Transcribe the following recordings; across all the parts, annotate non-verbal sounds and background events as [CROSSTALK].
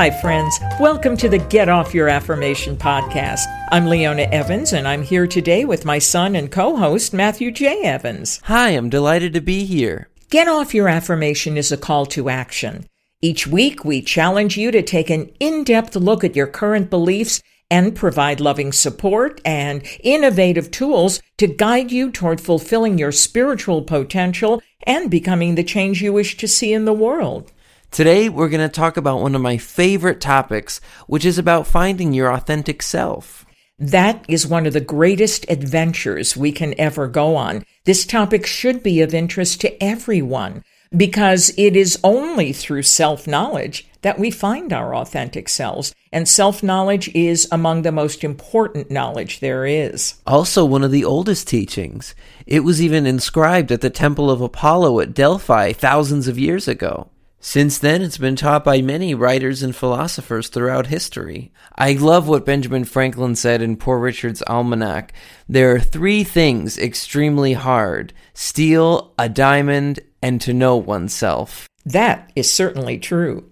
Hi, friends. Welcome to the Get Off Your Affirmation podcast. I'm Leona Evans, and I'm here today with my son and co host, Matthew J. Evans. Hi, I'm delighted to be here. Get Off Your Affirmation is a call to action. Each week, we challenge you to take an in depth look at your current beliefs and provide loving support and innovative tools to guide you toward fulfilling your spiritual potential and becoming the change you wish to see in the world. Today, we're going to talk about one of my favorite topics, which is about finding your authentic self. That is one of the greatest adventures we can ever go on. This topic should be of interest to everyone because it is only through self knowledge that we find our authentic selves. And self knowledge is among the most important knowledge there is. Also, one of the oldest teachings. It was even inscribed at the Temple of Apollo at Delphi thousands of years ago. Since then, it's been taught by many writers and philosophers throughout history. I love what Benjamin Franklin said in Poor Richard's Almanac. There are three things extremely hard steal, a diamond, and to know oneself. That is certainly true.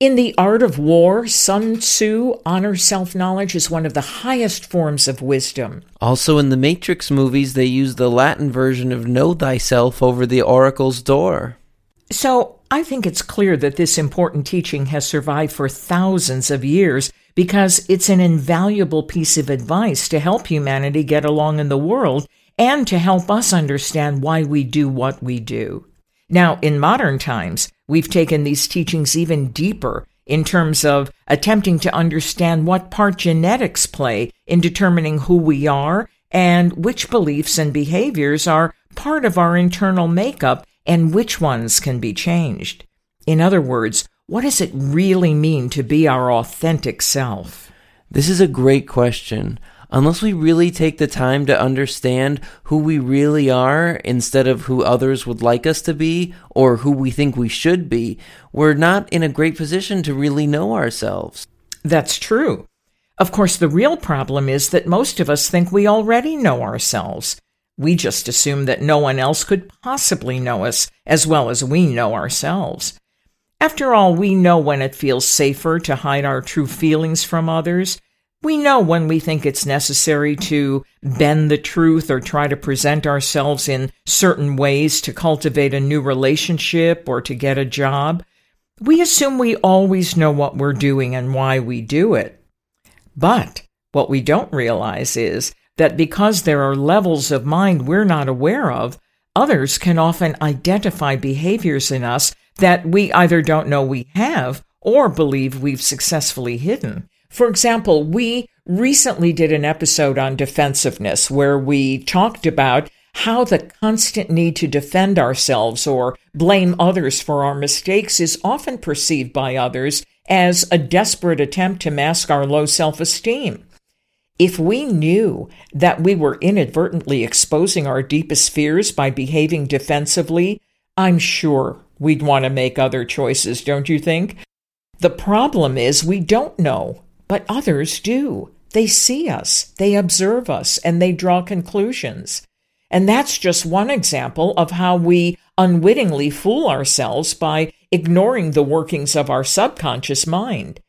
In the art of war, Sun Tzu honors self knowledge as one of the highest forms of wisdom. Also, in the Matrix movies, they use the Latin version of Know Thyself over the Oracle's door. So, I think it's clear that this important teaching has survived for thousands of years because it's an invaluable piece of advice to help humanity get along in the world and to help us understand why we do what we do. Now, in modern times, we've taken these teachings even deeper in terms of attempting to understand what part genetics play in determining who we are and which beliefs and behaviors are part of our internal makeup and which ones can be changed. In other words, what does it really mean to be our authentic self? This is a great question. Unless we really take the time to understand who we really are instead of who others would like us to be or who we think we should be, we're not in a great position to really know ourselves. That's true. Of course, the real problem is that most of us think we already know ourselves. We just assume that no one else could possibly know us as well as we know ourselves. After all, we know when it feels safer to hide our true feelings from others. We know when we think it's necessary to bend the truth or try to present ourselves in certain ways to cultivate a new relationship or to get a job. We assume we always know what we're doing and why we do it. But what we don't realize is that because there are levels of mind we're not aware of, others can often identify behaviors in us that we either don't know we have or believe we've successfully hidden. For example, we recently did an episode on defensiveness where we talked about how the constant need to defend ourselves or blame others for our mistakes is often perceived by others as a desperate attempt to mask our low self esteem. If we knew that we were inadvertently exposing our deepest fears by behaving defensively, I'm sure we'd want to make other choices, don't you think? The problem is we don't know, but others do. They see us, they observe us, and they draw conclusions. And that's just one example of how we unwittingly fool ourselves by ignoring the workings of our subconscious mind.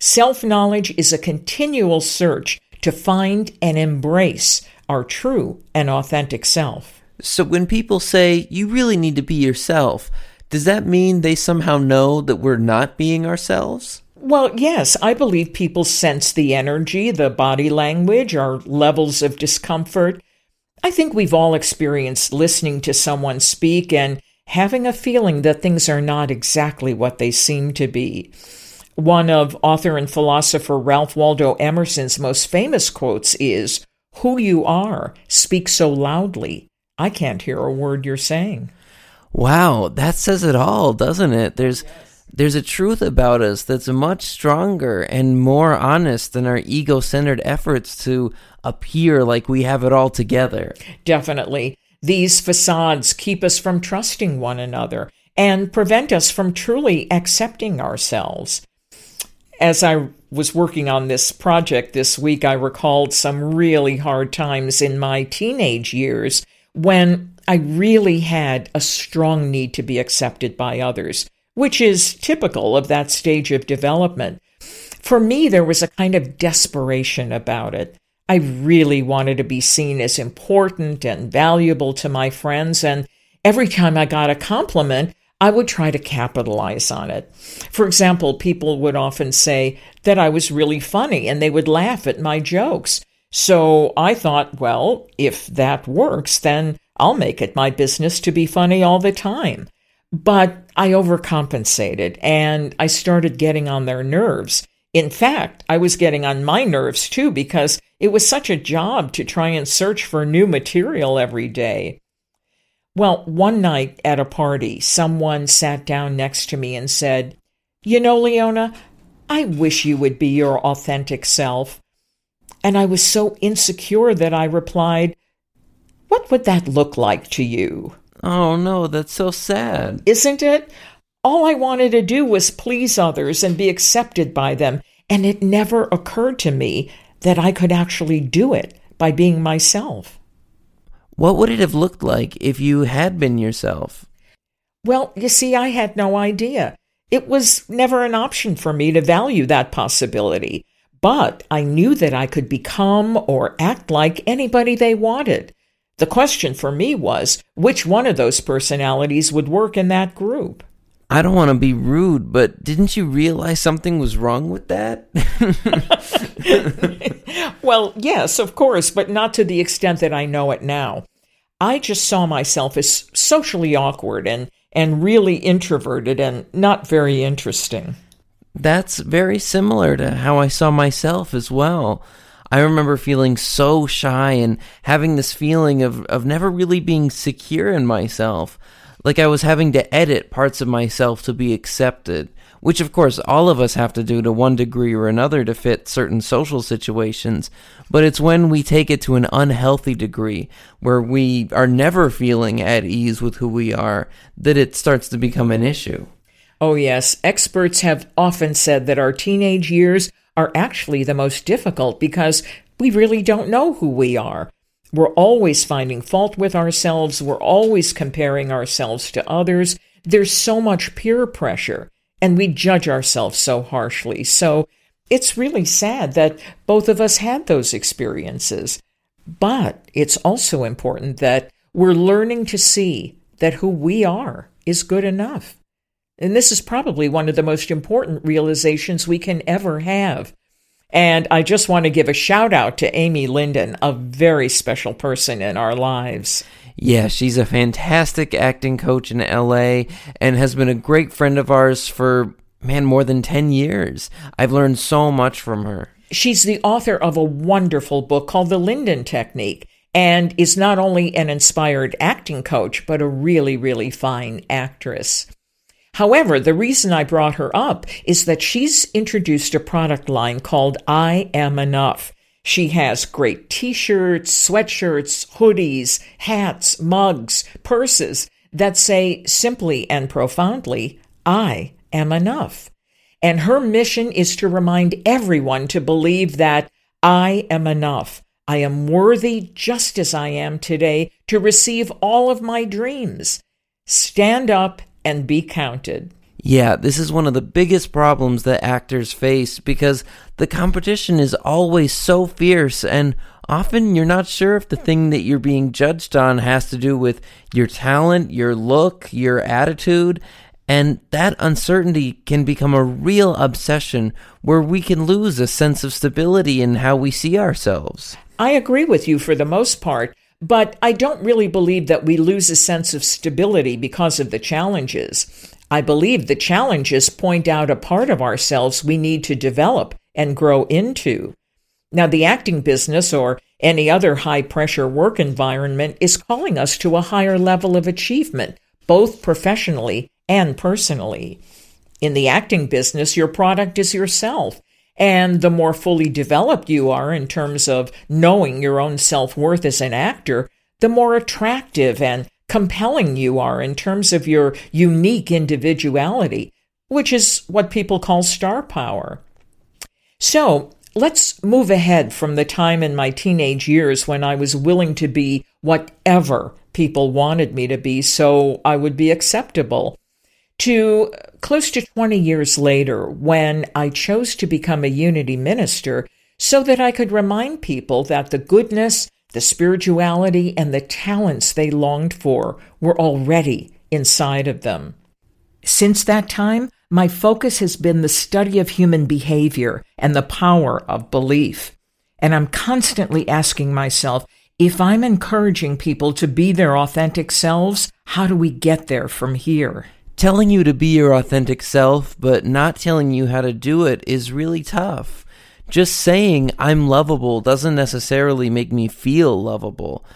Self knowledge is a continual search to find and embrace our true and authentic self. So when people say you really need to be yourself, does that mean they somehow know that we're not being ourselves? Well, yes, I believe people sense the energy, the body language, our levels of discomfort. I think we've all experienced listening to someone speak and having a feeling that things are not exactly what they seem to be. One of author and philosopher Ralph Waldo Emerson's most famous quotes is, Who you are speaks so loudly, I can't hear a word you're saying. Wow, that says it all, doesn't it? There's there's a truth about us that's much stronger and more honest than our ego-centered efforts to appear like we have it all together. Definitely. These facades keep us from trusting one another and prevent us from truly accepting ourselves as I was working on this project this week, I recalled some really hard times in my teenage years when I really had a strong need to be accepted by others, which is typical of that stage of development. For me, there was a kind of desperation about it. I really wanted to be seen as important and valuable to my friends, and every time I got a compliment, I would try to capitalize on it. For example, people would often say that I was really funny and they would laugh at my jokes. So I thought, well, if that works, then I'll make it my business to be funny all the time. But I overcompensated and I started getting on their nerves. In fact, I was getting on my nerves too because it was such a job to try and search for new material every day. Well, one night at a party, someone sat down next to me and said, You know, Leona, I wish you would be your authentic self. And I was so insecure that I replied, What would that look like to you? Oh no, that's so sad. Isn't it? All I wanted to do was please others and be accepted by them, and it never occurred to me that I could actually do it by being myself. What would it have looked like if you had been yourself? Well, you see, I had no idea. It was never an option for me to value that possibility. But I knew that I could become or act like anybody they wanted. The question for me was which one of those personalities would work in that group? I don't want to be rude, but didn't you realize something was wrong with that? [LAUGHS] well, yes, of course, but not to the extent that I know it now. I just saw myself as socially awkward and, and really introverted and not very interesting. That's very similar to how I saw myself as well. I remember feeling so shy and having this feeling of, of never really being secure in myself like I was having to edit parts of myself to be accepted, which of course all of us have to do to one degree or another to fit certain social situations, but it's when we take it to an unhealthy degree, where we are never feeling at ease with who we are, that it starts to become an issue. Oh, yes. Experts have often said that our teenage years are actually the most difficult because we really don't know who we are. We're always finding fault with ourselves. We're always comparing ourselves to others. There's so much peer pressure, and we judge ourselves so harshly. So it's really sad that both of us had those experiences. But it's also important that we're learning to see that who we are is good enough. And this is probably one of the most important realizations we can ever have. And I just want to give a shout out to Amy Lyndon, a very special person in our lives. Yeah, she's a fantastic acting coach in LA and has been a great friend of ours for, man, more than 10 years. I've learned so much from her. She's the author of a wonderful book called The Lyndon Technique and is not only an inspired acting coach, but a really, really fine actress. However, the reason I brought her up is that she's introduced a product line called I Am Enough. She has great t shirts, sweatshirts, hoodies, hats, mugs, purses that say simply and profoundly, I am enough. And her mission is to remind everyone to believe that I am enough. I am worthy just as I am today to receive all of my dreams. Stand up and be counted. Yeah, this is one of the biggest problems that actors face because the competition is always so fierce, and often you're not sure if the thing that you're being judged on has to do with your talent, your look, your attitude. And that uncertainty can become a real obsession where we can lose a sense of stability in how we see ourselves. I agree with you for the most part. But I don't really believe that we lose a sense of stability because of the challenges. I believe the challenges point out a part of ourselves we need to develop and grow into. Now, the acting business or any other high pressure work environment is calling us to a higher level of achievement, both professionally and personally. In the acting business, your product is yourself. And the more fully developed you are in terms of knowing your own self worth as an actor, the more attractive and compelling you are in terms of your unique individuality, which is what people call star power. So let's move ahead from the time in my teenage years when I was willing to be whatever people wanted me to be so I would be acceptable to close to 20 years later when I chose to become a unity minister so that I could remind people that the goodness, the spirituality, and the talents they longed for were already inside of them. Since that time, my focus has been the study of human behavior and the power of belief. And I'm constantly asking myself, if I'm encouraging people to be their authentic selves, how do we get there from here? Telling you to be your authentic self, but not telling you how to do it is really tough. Just saying I'm lovable doesn't necessarily make me feel lovable.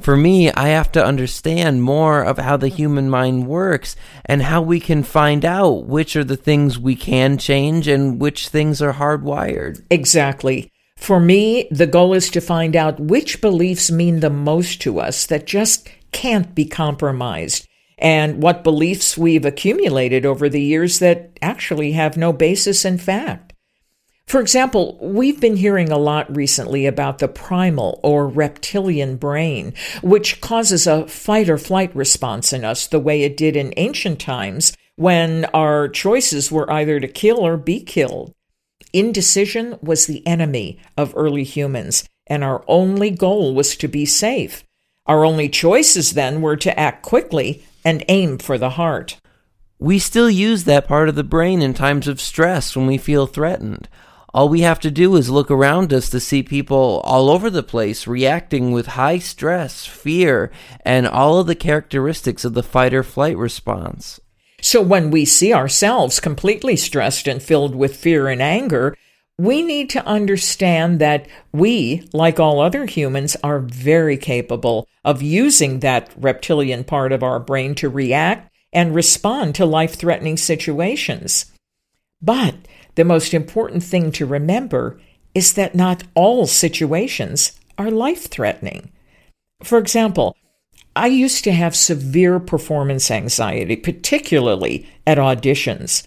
For me, I have to understand more of how the human mind works and how we can find out which are the things we can change and which things are hardwired. Exactly. For me, the goal is to find out which beliefs mean the most to us that just can't be compromised and what beliefs we've accumulated over the years that actually have no basis in fact. For example, we've been hearing a lot recently about the primal or reptilian brain, which causes a fight or flight response in us the way it did in ancient times when our choices were either to kill or be killed. Indecision was the enemy of early humans, and our only goal was to be safe. Our only choices then were to act quickly and aim for the heart. We still use that part of the brain in times of stress when we feel threatened. All we have to do is look around us to see people all over the place reacting with high stress, fear, and all of the characteristics of the fight or flight response. So when we see ourselves completely stressed and filled with fear and anger, we need to understand that we, like all other humans, are very capable of using that reptilian part of our brain to react and respond to life threatening situations. But the most important thing to remember is that not all situations are life threatening. For example, I used to have severe performance anxiety, particularly at auditions.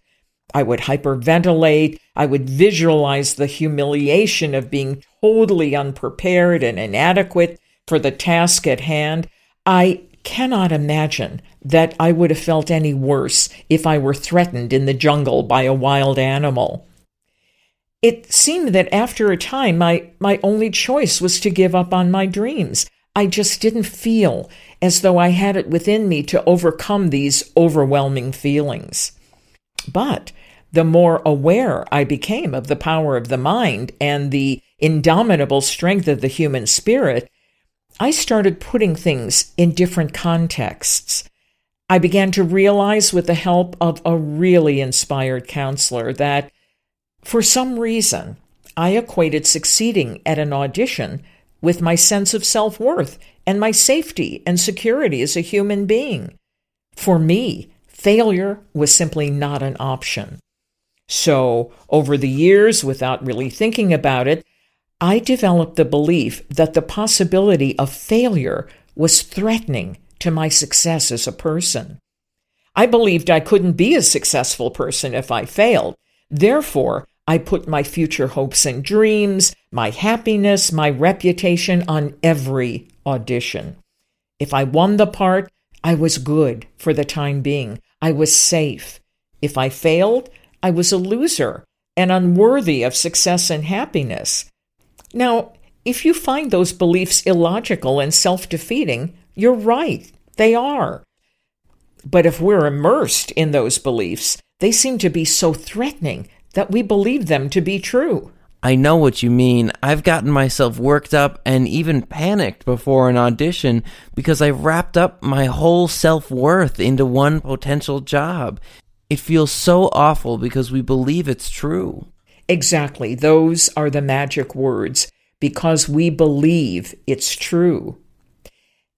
I would hyperventilate. I would visualize the humiliation of being totally unprepared and inadequate for the task at hand. I cannot imagine that I would have felt any worse if I were threatened in the jungle by a wild animal. It seemed that after a time, my, my only choice was to give up on my dreams. I just didn't feel as though I had it within me to overcome these overwhelming feelings. But the more aware I became of the power of the mind and the indomitable strength of the human spirit, I started putting things in different contexts. I began to realize, with the help of a really inspired counselor, that for some reason I equated succeeding at an audition with my sense of self worth and my safety and security as a human being. For me, failure was simply not an option. So, over the years, without really thinking about it, I developed the belief that the possibility of failure was threatening to my success as a person. I believed I couldn't be a successful person if I failed. Therefore, I put my future hopes and dreams, my happiness, my reputation on every audition. If I won the part, I was good for the time being. I was safe. If I failed, I was a loser and unworthy of success and happiness. Now, if you find those beliefs illogical and self defeating, you're right. They are. But if we're immersed in those beliefs, they seem to be so threatening that we believe them to be true. I know what you mean. I've gotten myself worked up and even panicked before an audition because I've wrapped up my whole self worth into one potential job. It feels so awful because we believe it's true. Exactly. Those are the magic words because we believe it's true.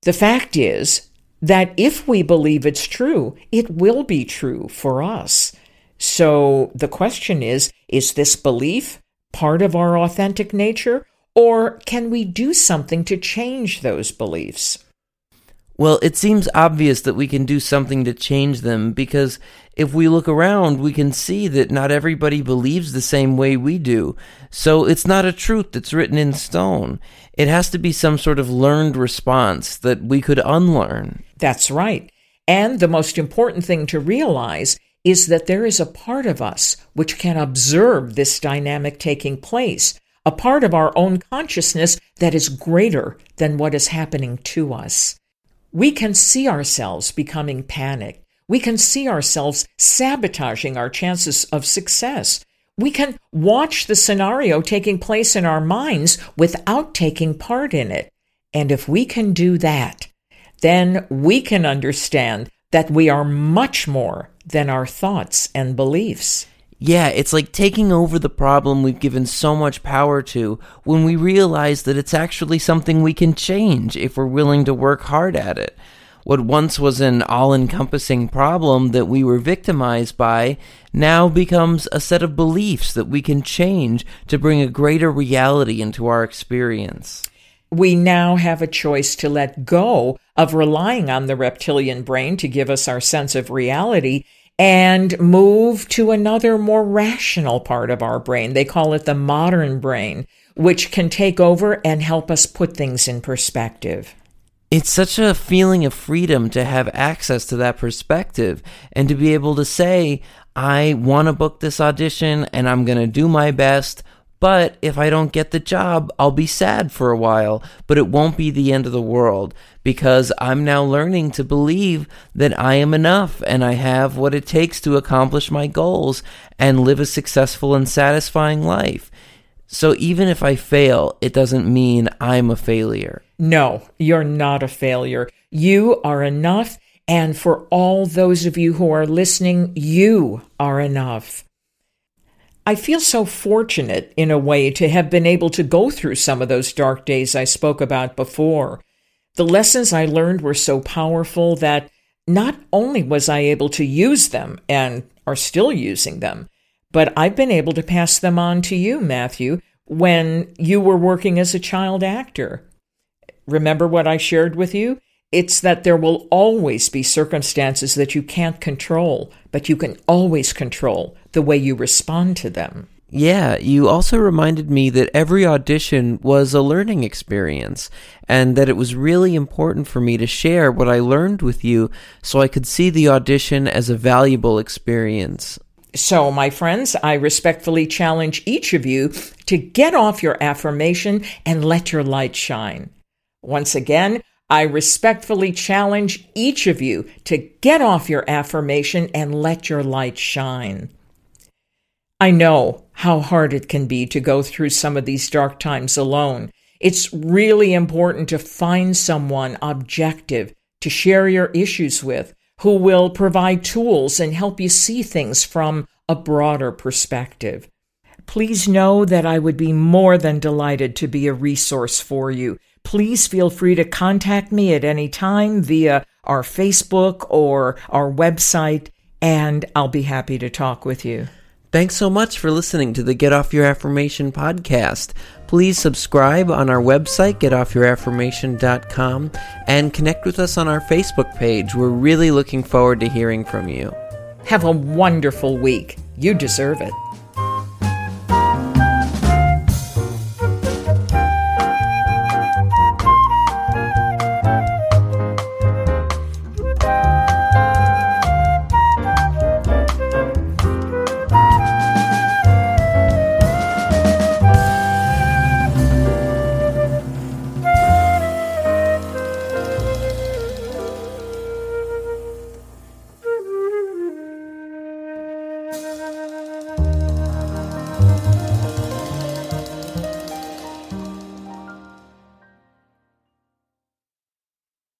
The fact is that if we believe it's true, it will be true for us. So the question is is this belief part of our authentic nature, or can we do something to change those beliefs? Well, it seems obvious that we can do something to change them because if we look around, we can see that not everybody believes the same way we do. So it's not a truth that's written in stone. It has to be some sort of learned response that we could unlearn. That's right. And the most important thing to realize is that there is a part of us which can observe this dynamic taking place, a part of our own consciousness that is greater than what is happening to us. We can see ourselves becoming panicked. We can see ourselves sabotaging our chances of success. We can watch the scenario taking place in our minds without taking part in it. And if we can do that, then we can understand that we are much more than our thoughts and beliefs. Yeah, it's like taking over the problem we've given so much power to when we realize that it's actually something we can change if we're willing to work hard at it. What once was an all encompassing problem that we were victimized by now becomes a set of beliefs that we can change to bring a greater reality into our experience. We now have a choice to let go of relying on the reptilian brain to give us our sense of reality and move to another more rational part of our brain. They call it the modern brain, which can take over and help us put things in perspective. It's such a feeling of freedom to have access to that perspective and to be able to say, I want to book this audition and I'm going to do my best. But if I don't get the job, I'll be sad for a while, but it won't be the end of the world because I'm now learning to believe that I am enough and I have what it takes to accomplish my goals and live a successful and satisfying life. So even if I fail, it doesn't mean I'm a failure. No, you're not a failure. You are enough. And for all those of you who are listening, you are enough. I feel so fortunate in a way to have been able to go through some of those dark days I spoke about before. The lessons I learned were so powerful that not only was I able to use them and are still using them, but I've been able to pass them on to you, Matthew, when you were working as a child actor. Remember what I shared with you? It's that there will always be circumstances that you can't control, but you can always control the way you respond to them. Yeah, you also reminded me that every audition was a learning experience, and that it was really important for me to share what I learned with you so I could see the audition as a valuable experience. So, my friends, I respectfully challenge each of you to get off your affirmation and let your light shine. Once again, I respectfully challenge each of you to get off your affirmation and let your light shine. I know how hard it can be to go through some of these dark times alone. It's really important to find someone objective to share your issues with who will provide tools and help you see things from a broader perspective. Please know that I would be more than delighted to be a resource for you please feel free to contact me at any time via our Facebook or our website, and I'll be happy to talk with you. Thanks so much for listening to the Get Off Your Affirmation podcast. Please subscribe on our website, getoffyouraffirmation.com, and connect with us on our Facebook page. We're really looking forward to hearing from you. Have a wonderful week. You deserve it.